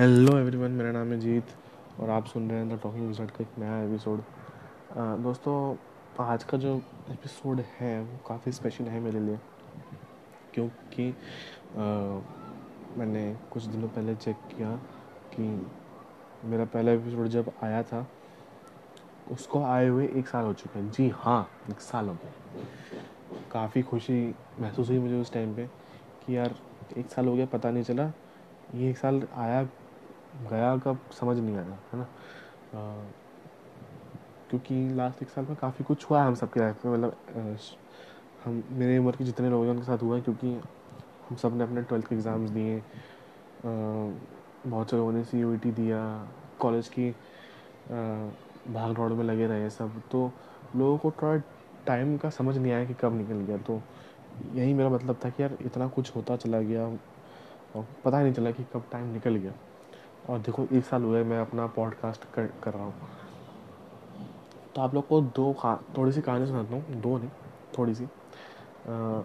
Hello everyone मेरा नाम है जीत और आप सुन रहे हैं द टॉकिंग विजट का एक नया एपिसोड दोस्तों, आज का जो एपिसोड है, वो काफ़ी स्पेशल है मेरे लिए। क्योंकि मैंने कुछ दिनों पहले चेक किया कि मेरा पहला एपिसोड जब आया था, उसको आए हुए एक साल हो चुके हैं। जी हाँ एक साल हो गया। काफ़ी खुशी महसूस हुई मुझे उस टाइम पे कि यार, एक साल हो गया, पता नहीं चला। ये एक साल आया गया कब समझ नहीं आया है ना? क्योंकि लास्ट एक साल में काफ़ी कुछ हुआ है हम सबके लाइफ में मतलब हम, मेरे उम्र के जितने लोग हैं उनके साथ हुआ है क्योंकि हम सबने अपने ट्वेल्थ के एग्ज़ाम्स दिए बहुत से लोगों ने सी e दिया कॉलेज की भाग दौड़ में लगे रहे सब। तो लोगों को थोड़ा टाइम का समझ नहीं आया कि कब निकल गया तो यही मेरा मतलब था कि यार इतना कुछ होता चला गया, और पता ही नहीं चला कि कब टाइम निकल गया। और देखो एक साल हुए मैं अपना पॉडकास्ट कर कर रहा हूँ। तो आप लोग को दो थोड़ी सी कहानी सुनाता हूँ। दो नहीं थोड़ी सी। आ, आ,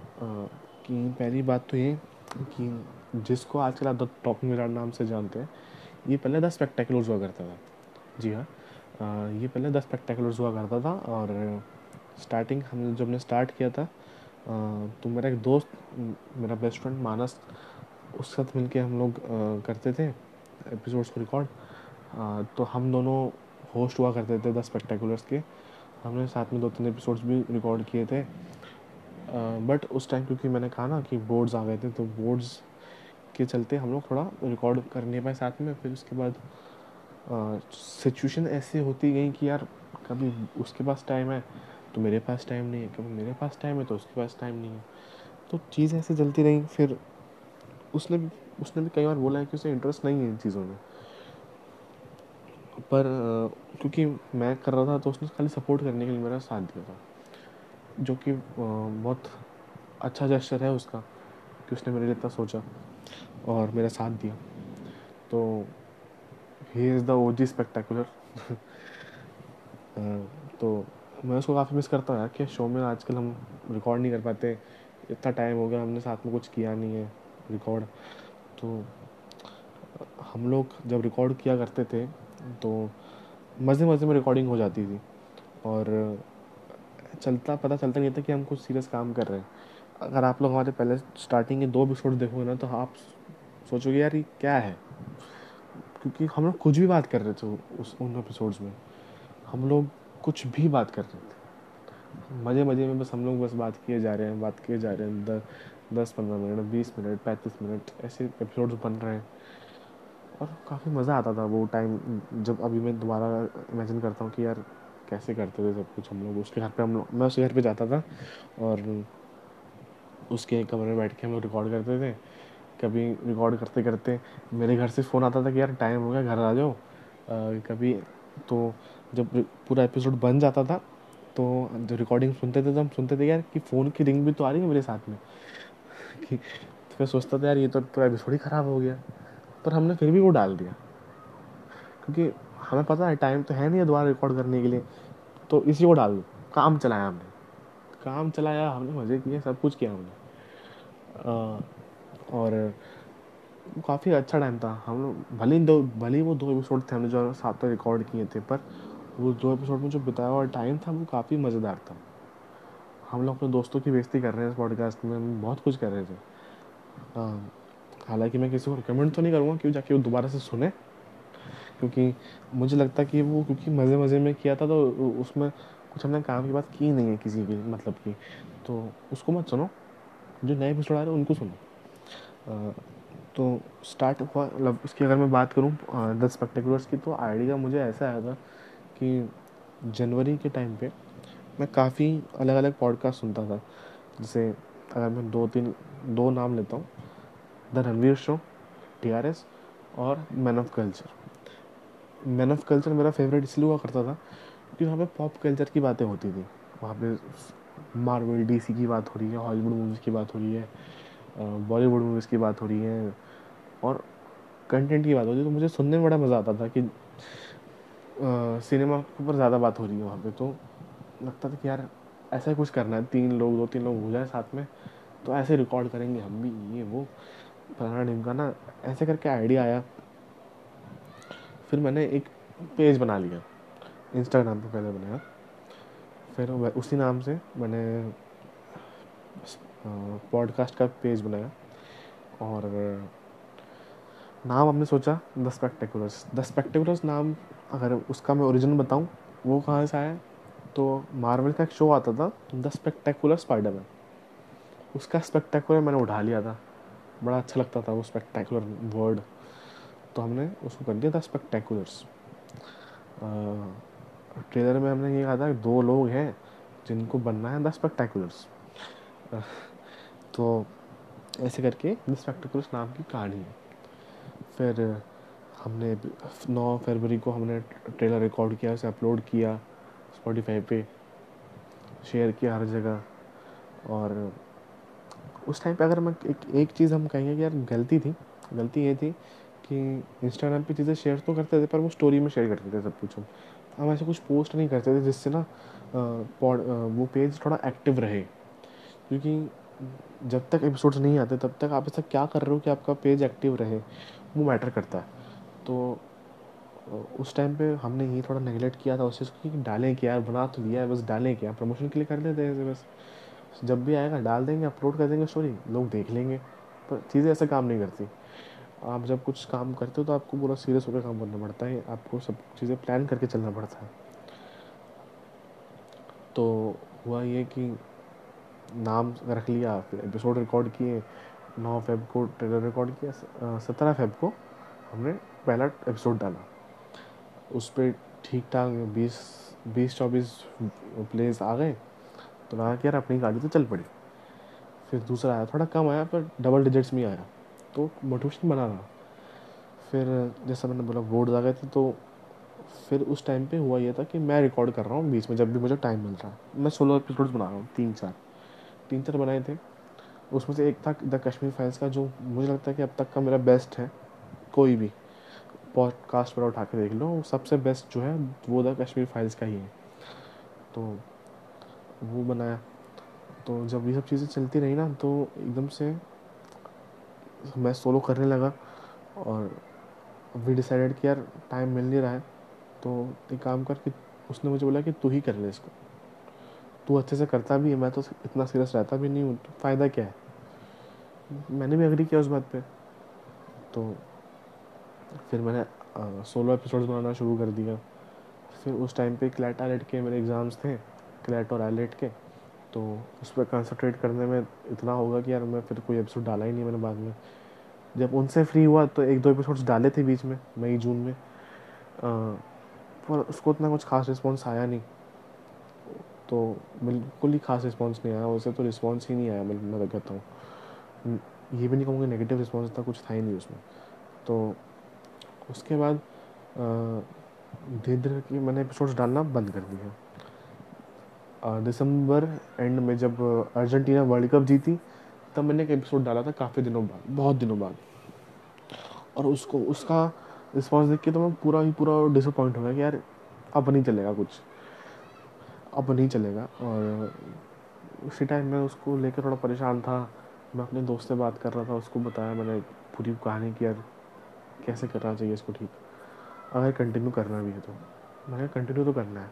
कि पहली बात तो ये कि जिसको आजकल आप द टॉपिंग विराट नाम से जानते हैं ये पहले दस स्पेक्टेकुलर्स हुआ करता था। जी हाँ। ये पहले दस स्पेक्टेकुलर्स हुआ करता था और स्टार्टिंग हम जब हमने स्टार्ट किया था तो मेरा एक दोस्त मेरा बेस्ट फ्रेंड मानस उसके साथ मिलके हम लोग करते थे। एपिसोड्स को रिकॉर्ड तो हम दोनों होस्ट हुआ करते थे द स्पेक्टेकुलर्स के। हमने साथ में दो तीन एपिसोड्स भी रिकॉर्ड किए थे। बट उस टाइम क्योंकि मैंने कहा ना कि बोर्ड्स आ गए थे तो बोर्ड्स के चलते हम लोग थोड़ा रिकॉर्ड कर नहीं पाए साथ में। फिर उसके बाद सिचुएशन ऐसी होती गई कि यार, कभी उसके पास टाइम है तो मेरे पास टाइम नहीं है, कभी मेरे पास टाइम है तो उसके पास टाइम नहीं है। तो चीज़ ऐसे चलती रही, फिर उसने भी उसने भी कई बार बोला है कि उसे इंटरेस्ट नहीं है इन चीज़ों में। पर क्योंकि मैं कर रहा था तो उसने खाली सपोर्ट करने के लिए मेरा साथ दिया था। जो कि बहुत अच्छा जेस्चर है उसका कि उसने मेरे लिए इतना सोचा और मेरा साथ दिया। तो he is the O G spectacular तो मैं उसको काफ़ी मिस करता हूँ यार कि शो में आजकल हम रिकॉर्ड नहीं कर पाते, इतना टाइम हो गया हमने साथ में कुछ किया नहीं है। रिकॉर्ड तो हम लोग जब रिकॉर्ड किया करते थे तो मज़े मज़े में रिकॉर्डिंग हो जाती थी। और चलता, पता चलता नहीं था कि हम कुछ सीरियस काम कर रहे हैं। अगर आप लोग हमारे पहले स्टार्टिंग के दो एपिसोड देखोगे ना तो आप सोचोगे, यार, ये क्या है? क्योंकि हम लोग कुछ भी बात कर रहे थे उस, उन एपिसोड्स में। हम लोग कुछ भी बात कर रहे थे। मज़े मज़े में बस हम लोग बस बात किए जा रहे हैं, बात किए जा रहे हैं। दस पंद्रह मिनट, बीस मिनट, पैंतीस मिनट ऐसे एपिसोड्स बन रहे हैं। और काफ़ी मज़ा आता था वो टाइम जब अभी मैं दोबारा इमेजिन करता हूँ कि यार कैसे करते थे सब कुछ हम लोग। उसके घर पे हम लोग, मैं उसके घर पे जाता था और उसके कमरे में बैठ के हम लोग रिकॉर्ड करते थे। कभी रिकॉर्ड करते करते मेरे घर से फ़ोन आता था कि यार टाइम हो गया, घर आ जाओ। कभी तो जब पूरा एपिसोड बन जाता था तो जो रिकॉर्डिंग सुनते थे तो हम सुनते थे यार कि फ़ोन की रिंग भी तो आ रही है मेरे साथ में। कि तो मैं सोचता था, यार, ये तो पूरा एपिसोड ही ख़राब हो गया। पर हमने फिर भी वो डाल दिया। क्योंकि हमें पता है टाइम तो है नहीं है दोबारा रिकॉर्ड करने के लिए। तो इसी को डाल दो काम चलाया हमने। काम चलाया, हमने मज़े किए, सब कुछ किया हमने। और काफ़ी अच्छा टाइम था। हम लोग, भले ही दो, भले ही वो दो एपिसोड थे हमने जो साथ में रिकॉर्ड किए थे, पर वो दो एपिसोड में जो बिताया हुआ टाइम था, वो काफ़ी मज़ेदार था। हम लोग अपने दोस्तों की बेइज्जती कर रहे हैं इस पॉडकास्ट में हम बहुत कुछ कर रहे थे। हाँ, हालाँकि मैं किसी को रिकमेंड तो नहीं करूँगा क्यों जाके वो दोबारा से सुने? क्योंकि मुझे लगता कि वो क्योंकि मज़े मज़े में किया था तो उसमें कुछ हमने काम की बात की नहीं है किसी की मतलब की। तो उसको मत सुनो। जो नए एपिसोड आ रहे हैं उनको सुनो। तो स्टार्ट हुआ मतलब उसकी अगर मैं बात करूँ दस पर्टिकुलर्स की तो आइडिया मुझे ऐसा आया था कि जनवरी के टाइम पे मैं काफ़ी अलग अलग पॉडकास्ट सुनता था। जैसे अगर मैं दो तीन, दो नाम लेता हूँ the Ranveer show T R S और man of culture man of culture मेरा फेवरेट इसलिए हुआ करता था क्योंकि वहाँ पे पॉप कल्चर की बातें होती थी। वहाँ पे मार्वल डीसी की बात हो रही है हॉलीवुड मूवीज़ की बात हो रही है बॉलीवुड मूवीज़ की बात हो रही है और कंटेंट की बात होती है। तो मुझे सुनने में बड़ा मज़ा आता था कि सिनेमा के ऊपर ज़्यादा बात हो रही है वहाँ पे। तो लगता था कि यार, ऐसा ही कुछ करना है। तीन लोग, दो तीन लोग हो जाए साथ में तो ऐसे रिकॉर्ड करेंगे हम भी, ये, वो। फलाना ढिमका ना, ऐसे करके आइडिया आया। फिर मैंने एक पेज बना लिया इंस्टाग्राम पे पहले बनाया। फिर उसी नाम से मैंने पॉडकास्ट का पेज बनाया। और नाम हमने सोचा द स्पेक्टेकुलर्स द स्पेक्टेकुलर्स नाम, अगर उसका मैं ओरिजिनल बताऊँ, वो कहाँ से आया? तो मार्वल का एक शो आता था, द स्पेक्टेकुलर स्पाइडरमैन। उसका स्पेक्टेकुलर मैंने उठा लिया था। बड़ा अच्छा लगता था वो स्पेक्टेकुलर वर्ड। तो हमने उसको कर दिया था स्पेक्टेकुलर्स। ट्रेलर में हमने ये कहा था दो लोग हैं जिनको बनना है द स्पेक्टेकुलर्स। तो ऐसे करके द स्पेक्टेकुलर्स नाम की कहानी है। फिर हमने नौ फरवरी को हमने ट्रेलर रिकॉर्ड किया, उसे अपलोड किया। स्पॉटिफाई पे शेयर किया हर जगह। और उस टाइम पे अगर मैं एक एक चीज़ हम कहेंगे कि यार गलती थी, गलती ये थी कि इंस्टाग्राम पे चीज़ें शेयर तो करते थे, पर वो स्टोरी में शेयर करते थे सब कुछ हम। हम ऐसे कुछ पोस्ट नहीं करते थे जिससे ना वो पेज थोड़ा एक्टिव रहे। क्योंकि जब तक एपिसोड्स नहीं आते, तब तक आप ऐसा क्या कर रहे हो कि आपका पेज एक्टिव रहे? वो मैटर करता है। तो उस टाइम पे हमने ये थोड़ा नेगलेक्ट किया था, उस चीज़ को कि डालें क्या बना तो लिया है, बस डालें क्या प्रमोशन के लिए कर लेते हैं बस। जब भी आएगा डाल देंगे अपलोड कर देंगे स्टोरी लोग देख लेंगे, पर चीज़ें ऐसे काम नहीं करती। आप जब कुछ काम करते हो तो आपको पूरा सीरियस होकर काम करना पड़ता है, आपको सब चीज़ें प्लान करके चलना पड़ता है। तो हुआ ये कि नाम रख लिया, फिर एपिसोड रिकॉर्ड किए, नौ फेब को ट्रेलर रिकॉर्ड किया सत्रह फेब को हमने पहला एपिसोड डाला। उस पर ठीक ठाक बीस बीस, चौबीस प्लेस आ गए। तो लगा कि यार अपनी गाड़ी तो चल पड़ी। फिर दूसरा आया, थोड़ा कम आया, पर डबल डिजिट्स में आया। तो मोटिवेशन बना रहा। फिर जैसा मैंने बोला बोर्ड आ गए थे तो फिर उस टाइम पे हुआ ये था कि मैं रिकॉर्ड कर रहा हूँ बीच में, जब भी मुझे टाइम मिल रहा है। मैं सोलो एपिसोड्स बना रहा हूँ तीन चार तीन चार बनाए थे। उसमें से एक था द कश्मीर फाइल्स का, जो मुझे लगता है कि अब तक का मेरा बेस्ट है, कोई भी। पॉडकास्ट पर उठा के देख लो सबसे बेस्ट जो है, वो द कश्मीर फाइल्स का ही है। तो वो बनाया। तो जब ये सब चीज़ें चलती रही ना तो एकदम से मैं सोलो करने लगा और वी डिसाइडेड कि यार टाइम मिल नहीं रहा है। तो एक काम कर कि उसने मुझे बोला कि तू ही कर ले इसको। तू अच्छे से करता भी है, मैं तो इतना सीरियस रहता भी नहीं हूँ तो फ़ायदा क्या है? मैंने भी अग्री किया उस बात पे। तो फिर मैंने सोलो एपिसोड्स बनाना शुरू कर दिया। फिर उस टाइम पे क्लैट आइलेट के मेरे एग्ज़ाम्स थे क्लैट और आइलेट के। तो उस पर कंसनट्रेट करने में इतना होगा कि यार मैं फिर कोई एपिसोड डाला ही नहीं मैंने बाद में। जब उनसे फ्री हुआ तो एक दो एपिसोड्स डाले थे बीच में मई जून में। आ, पर उसको उतना कुछ खास रिस्पॉन्स आया नहीं। तो बिल्कुल ही खास रिस्पॉन्स नहीं आया उसे तो रिस्पॉन्स ही नहीं आया मैं मैं कहता हूँ। ये भी नहीं कहूँगा नेगेटिव रिस्पॉन्स था कुछ था ही नहीं उसमें। तो उसके बाद धीरे धीरे कि मैंने एपिसोड्स डालना बंद कर दिया दिसंबर एंड में जब अर्जेंटीना वर्ल्ड कप जीती, तब मैंने एक एपिसोड डाला था काफ़ी दिनों बाद, बहुत दिनों बाद। और उसको, उसका रिस्पॉन्स देख के तो मैं पूरा ही पूरा डिसअपॉइंट हो गया कि यार, अब नहीं चलेगा कुछ। अब नहीं चलेगा। और उसी टाइम मैं उसको लेकर थोड़ा परेशान था। मैं अपने दोस्त से बात कर रहा था, उसको बताया मैंने पूरी कहानी की यार कैसे करना चाहिए इसको ठीक? अगर कंटिन्यू करना भी है तो। मैंने कंटिन्यू तो करना है।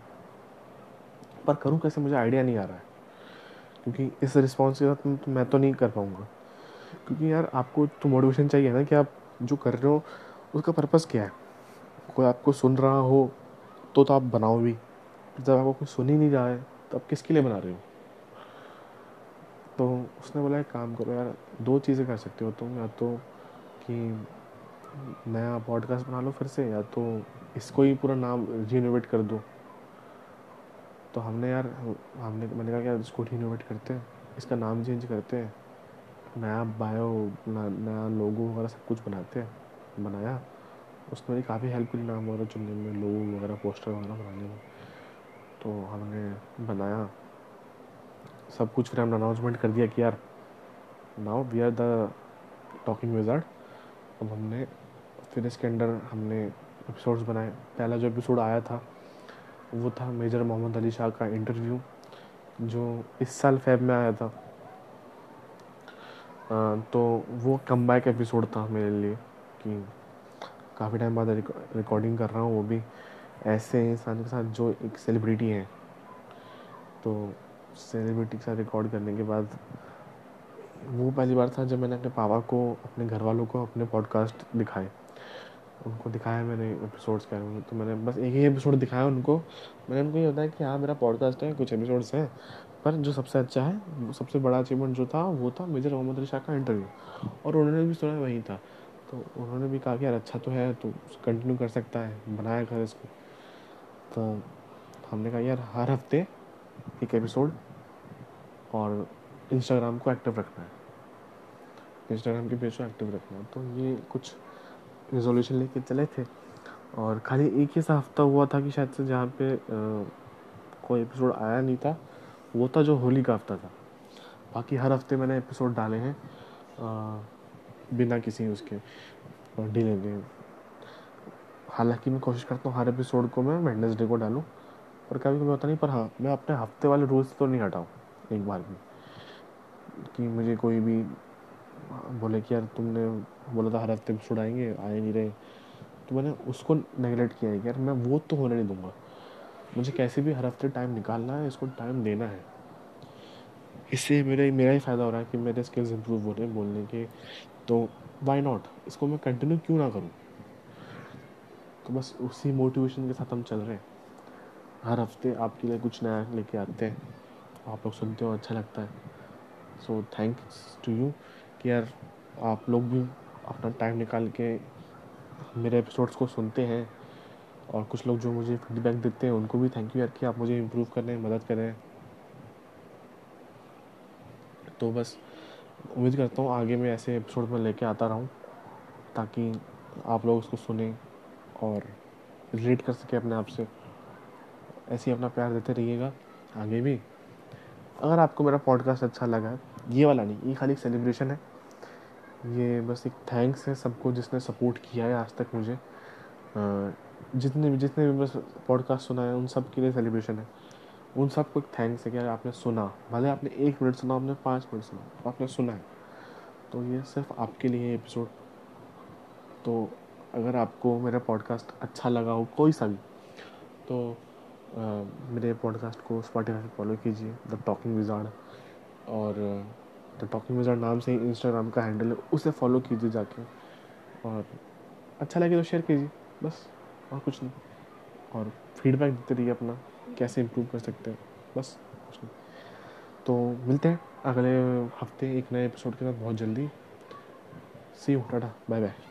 पर करूँ कैसे? मुझे आइडिया नहीं आ रहा है। क्योंकि इस रिस्पॉन्स के साथ तो मैं तो नहीं कर पाऊँगा। क्योंकि यार, आपको तो मोटिवेशन चाहिए ना कि आप जो कर रहे हो, उसका पर्पज़ क्या है? कोई आपको सुन रहा हो तो तो आप बनाओ भी। जब आपको कोई सुन ही नहीं रहा है तो आप किसके लिए बना रहे हो? तो उसने बोला, एक काम करो यार, दो चीज़ें कर सकते हो तुम। या तो कि नया पॉडकास्ट बना लो फिर से, या तो इसको ही पूरा नाम रीनोवेट कर दो। तो हमने यार, हमने, मैंने कहा कि यार इसको रीनोवेट करते हैं, इसका नाम चेंज करते हैं, नया बायो नया लोगो वगैरह सब कुछ बनाते हैं, बनाया। उसने मेरी काफ़ी हेल्प करी नाम वगैरह चुनने में लोगो वगैरह पोस्टर वगैरह बनाने में। तो हमने बनाया। सब कुछ फिर हमने अनाउंसमेंट कर दिया कि यार now we are the talking wizard अब हमने फिर इसके अंदर हमने एपिसोड्स बनाए। पहला जो एपिसोड आया था वो था मेजर मोहम्मद अली शाह का इंटरव्यू जो इस साल फेब में आया था। आ, तो वो कम बैक एपिसोड था मेरे लिए कि काफ़ी टाइम बाद रिकॉर्डिंग कर रहा हूँ वो भी ऐसे इंसान के साथ जो एक सेलिब्रिटी है। तो सेलिब्रिटी के साथ रिकॉर्ड करने के बाद वो पहली बार था जब मैंने अपने पापा को अपने घर वालों को अपने पॉडकास्ट दिखाए। उनको दिखाया मैंने एपिसोड्स के तो मैंने बस एक ही एपिसोड दिखाया उनको। मैंने उनको ये बताया कि हाँ मेरा पॉडकास्ट है, कुछ एपिसोड्स हैं। पर जो सबसे अच्छा है सबसे बड़ा अचीवमेंट जो था, वो था मेजर मोहम्मद अली शाह का इंटरव्यू और उन्होंने भी सुना वही था। तो उन्होंने भी कहा कि यार अच्छा तो है तो कंटिन्यू कर सकता है, बनाया कर इसको। तो हमने कहा, यार, हर हफ़्ते एक एपिसोड और इंस्टाग्राम को एक्टिव रखना है। इंस्टाग्राम के पेज को एक्टिव रखना है। तो ये कुछ रेजोल्यूशन लेके चले थे। और खाली एक ही सा हफ़्ता हुआ था कि शायद से जहाँ पे कोई एपिसोड आया नहीं था, वो था जो होली का हफ़्ता था। बाकी हर हफ़्ते मैंने एपिसोड डाले हैं बिना किसी उसके डिले के हालाँकि मैं कोशिश करता हूँ हर एपिसोड को मैं वेडनेसडे को डालूँ और कभी कभी होता नहीं, पर हाँ मैं अपने हफ़्ते वाले रोज़ तो नहीं हटाऊँ, एक बार भी, कि मुझे कोई भी बोले कि यार तुमने बोला था हर हफ़्ते एपिसोड आएँगे, आए नहीं रहे। तो मैंने उसको नेगलेक्ट किया है कि यार मैं वो तो होने नहीं दूँगा। मुझे कैसे भी हर हफ़्ते टाइम निकालना है, इसको टाइम देना है। इससे मेरे, मेरा ही फ़ायदा हो रहा है कि मेरे स्किल्स इंप्रूव हो रहे हैं बोलने के। तो वाई नॉट इसको मैं कंटिन्यू क्यों ना करूँ? तो बस उसी मोटिवेशन के साथ हम चल रहे हैं। हर हफ़्ते आपके लिए कुछ नया लेके आते हैं। आप लोग सुनते हो अच्छा लगता है। सो थैंक्स टू यू कि यार आप लोग भी अपना टाइम निकाल के मेरे एपिसोड्स को सुनते हैं और कुछ लोग जो मुझे फीडबैक देते हैं, उनको भी थैंक यू यार कि आप मुझे इम्प्रूव कर रहे हैं, मदद कर तो बस उम्मीद करता हूँ आगे मैं ऐसे एपिसोड में लेके आता रहूँ ताकि आप लोग उसको सुने और रिलेट कर सके अपने आप से। ऐसे ही अपना प्यार देते रहिएगा। आगे भी। अगर आपको मेरा पॉडकास्ट अच्छा लगा, ये वाला नहीं, ये खाली सेलिब्रेशन है। ये बस एक थैंक्स है सबको जिसने सपोर्ट किया है आज तक मुझे। जितने भी जितने भी बस पॉडकास्ट सुना है उन सब के लिए सेलिब्रेशन है। उन सबको एक थैंक्स है कि आपने सुना। भले आपने एक मिनट सुना आपने पाँच मिनट सुना आपने सुना है। तो ये सिर्फ़ आपके लिए एपिसोड तो अगर आपको मेरा पॉडकास्ट अच्छा लगा हो कोई सा भी तो आ, मेरे पॉडकास्ट को स्पॉटीफाई फॉलो कीजिए द टॉकिंग विजार्ड और द टॉकिंग विजार्ड नाम से ही इंस्टाग्राम का हैंडल है, उसे फॉलो कीजिए जाके। और अच्छा लगे तो शेयर कीजिए, बस, और कुछ नहीं। और फीडबैक देते रहिए अपना, कैसे इम्प्रूव कर सकते हैं, बस, कुछ नहीं। तो मिलते हैं अगले हफ़्ते एक नए एपिसोड के साथ, बहुत जल्दी। See you tata bye bye